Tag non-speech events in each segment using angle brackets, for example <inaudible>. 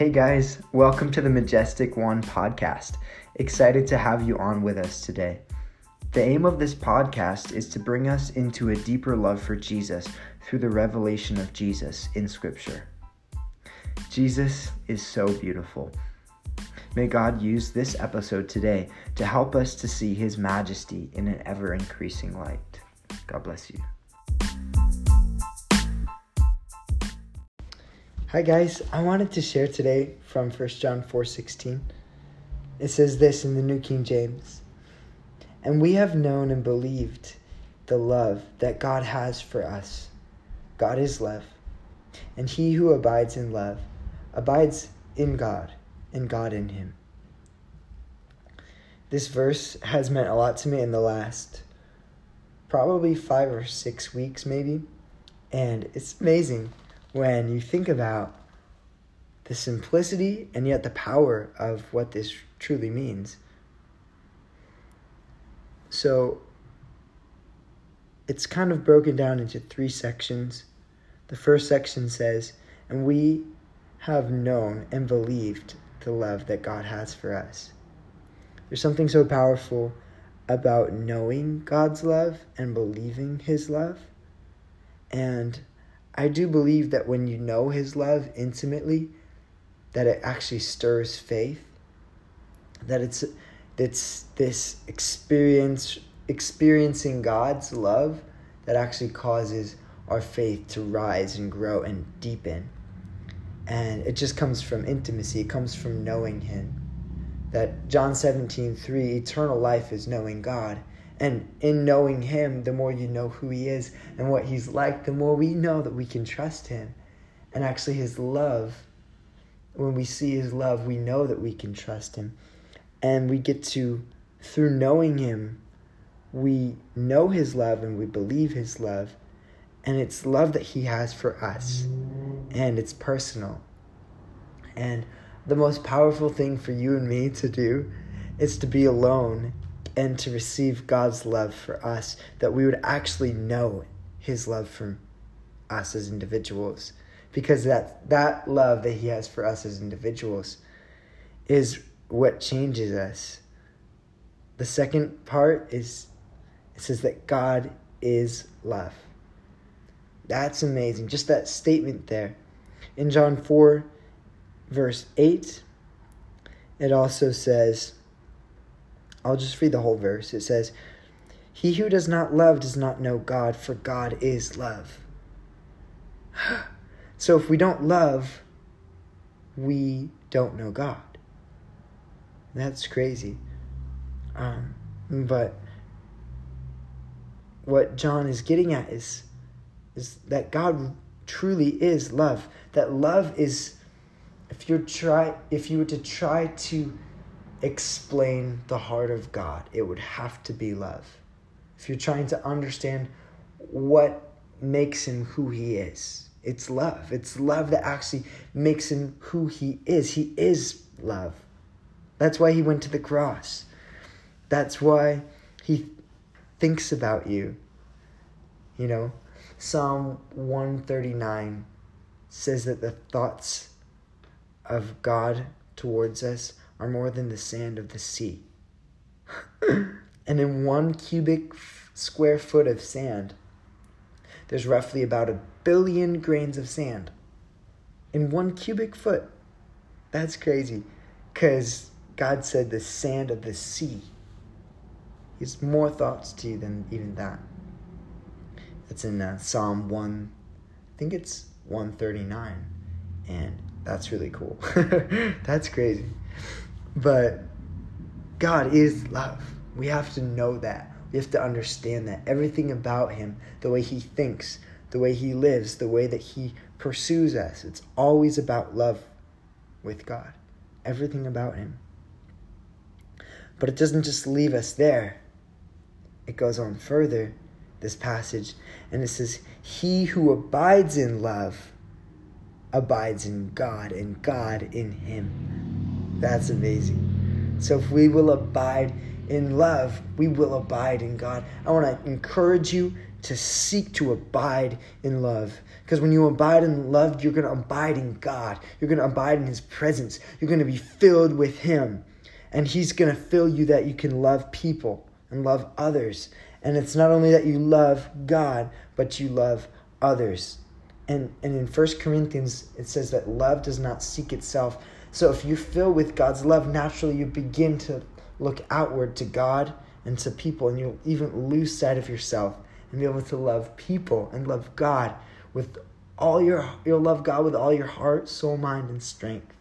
Hey guys, welcome to the Majestic One podcast. Excited to have you on with us today. The aim of this podcast is to bring us into a deeper love for Jesus through the revelation of Jesus in Scripture. Jesus is so beautiful. May God use this episode today to help us to see His majesty in an ever increasing light. God bless you. Hi guys, I wanted to share today from 1 John 4:16. It says this in the New King James. And we have known and believed the love that God has for us. God is love. And he who abides in love abides in God and God in him. This verse has meant a lot to me in the last probably 5 or 6 weeks maybe. And it's amazing when you think about the simplicity and yet the power of what this truly means. So it's kind of broken down into three sections. The first section says, And we have known and believed the love that God has for us. There's something so powerful about knowing God's love and believing His love. And I do believe that when you know his love intimately, that it actually stirs faith. That it's it's this experience experiencing God's love that actually causes our faith to rise and grow and deepen. And it just comes from intimacy, it comes from knowing him. That John 17, 3, eternal life is knowing God. And in knowing Him, the more you know who He is and what He's like, the more we know that we can trust Him. And actually, His love, when we see His love, we know that we can trust Him. And we get to, through knowing Him, we know His love and we believe His love. And it's love that He has for us. And it's personal. And the most powerful thing for you and me to do is to be alone and to receive God's love for us, that we would actually know His love for us as individuals. Because that, that love that He has for us as individuals is what changes us. The second part is it says that God is love. That's amazing. Just that statement there. In John 4, verse 8, it also says, I'll just read the whole verse. It says, He who does not love does not know God, for God is love. <gasps> so if we don't love, we don't know God. That's crazy. Um, but what John is getting at is, is that God truly is love. That love is, if you're try, if you were to try to explain the heart of God, it would have to be love. If you're trying to understand what makes him who he is, it's love. It's love that actually makes him who he is. He is love. That's why he went to the cross. That's why he thinks about you. You know, Psalm 139 says that the thoughts of God towards us are more than the sand of the sea. <laughs> and in one cubic square foot of sand, there's roughly about a billion grains of sand. In one cubic foot. That's crazy. Because God said the sand of the sea. He's more thoughts to you than even that. That's in uh, Psalm 1, I think it's 139. And that's really cool. <laughs> that's crazy. But God is love. We have to know that. We have to understand that. Everything about Him, the way He thinks, the way He lives, the way that He pursues us, it's always about love with God. Everything about Him. But it doesn't just leave us there, it goes on further, this passage, and it says, He who abides in love abides in God, and God in Him. That's amazing. So if we will abide in love, we will abide in God. I want to encourage you to seek to abide in love. Because when you abide in love, you're going to abide in God. You're going to abide in His presence. You're going to be filled with Him. And He's going to fill you that you can love people and love others. And it's not only that you love God, but you love others. And, and in 1 Corinthians, it says that love does not seek itself. So if you're filled with God's love, naturally you begin to look outward to God and to people, and you'll even lose sight of yourself and be able to love people and love God with all your you'll love God with all your heart, soul, mind, and strength.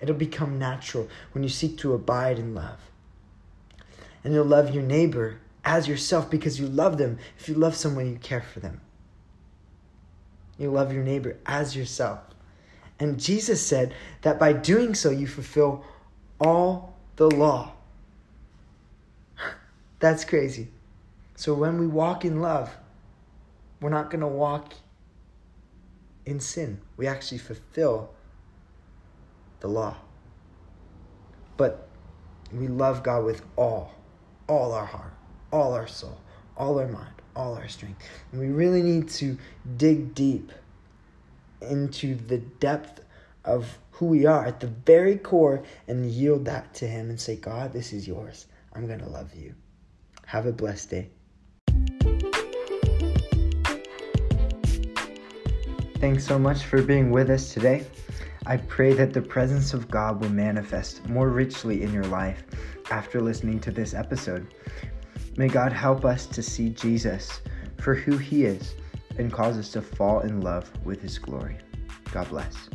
It'll become natural when you seek to abide in love. And you'll love your neighbor as yourself because you love them. If you love someone, you care for them. You love your neighbor as yourself. And Jesus said that by doing so, you fulfill all the law. <laughs> That's crazy. So when we walk in love, we're not going to walk in sin. We actually fulfill the law. But we love God with all, all our heart, all our soul, all our mind, all our strength. And we really need to dig deep into the depth of who we are at the very core and yield that to Him and say, God, this is yours. I'm going to love you. Have a blessed day. Thanks so much for being with us today. I pray that the presence of God will manifest more richly in your life after listening to this episode. May God help us to see Jesus for who he is and cause us to fall in love with his glory. God bless.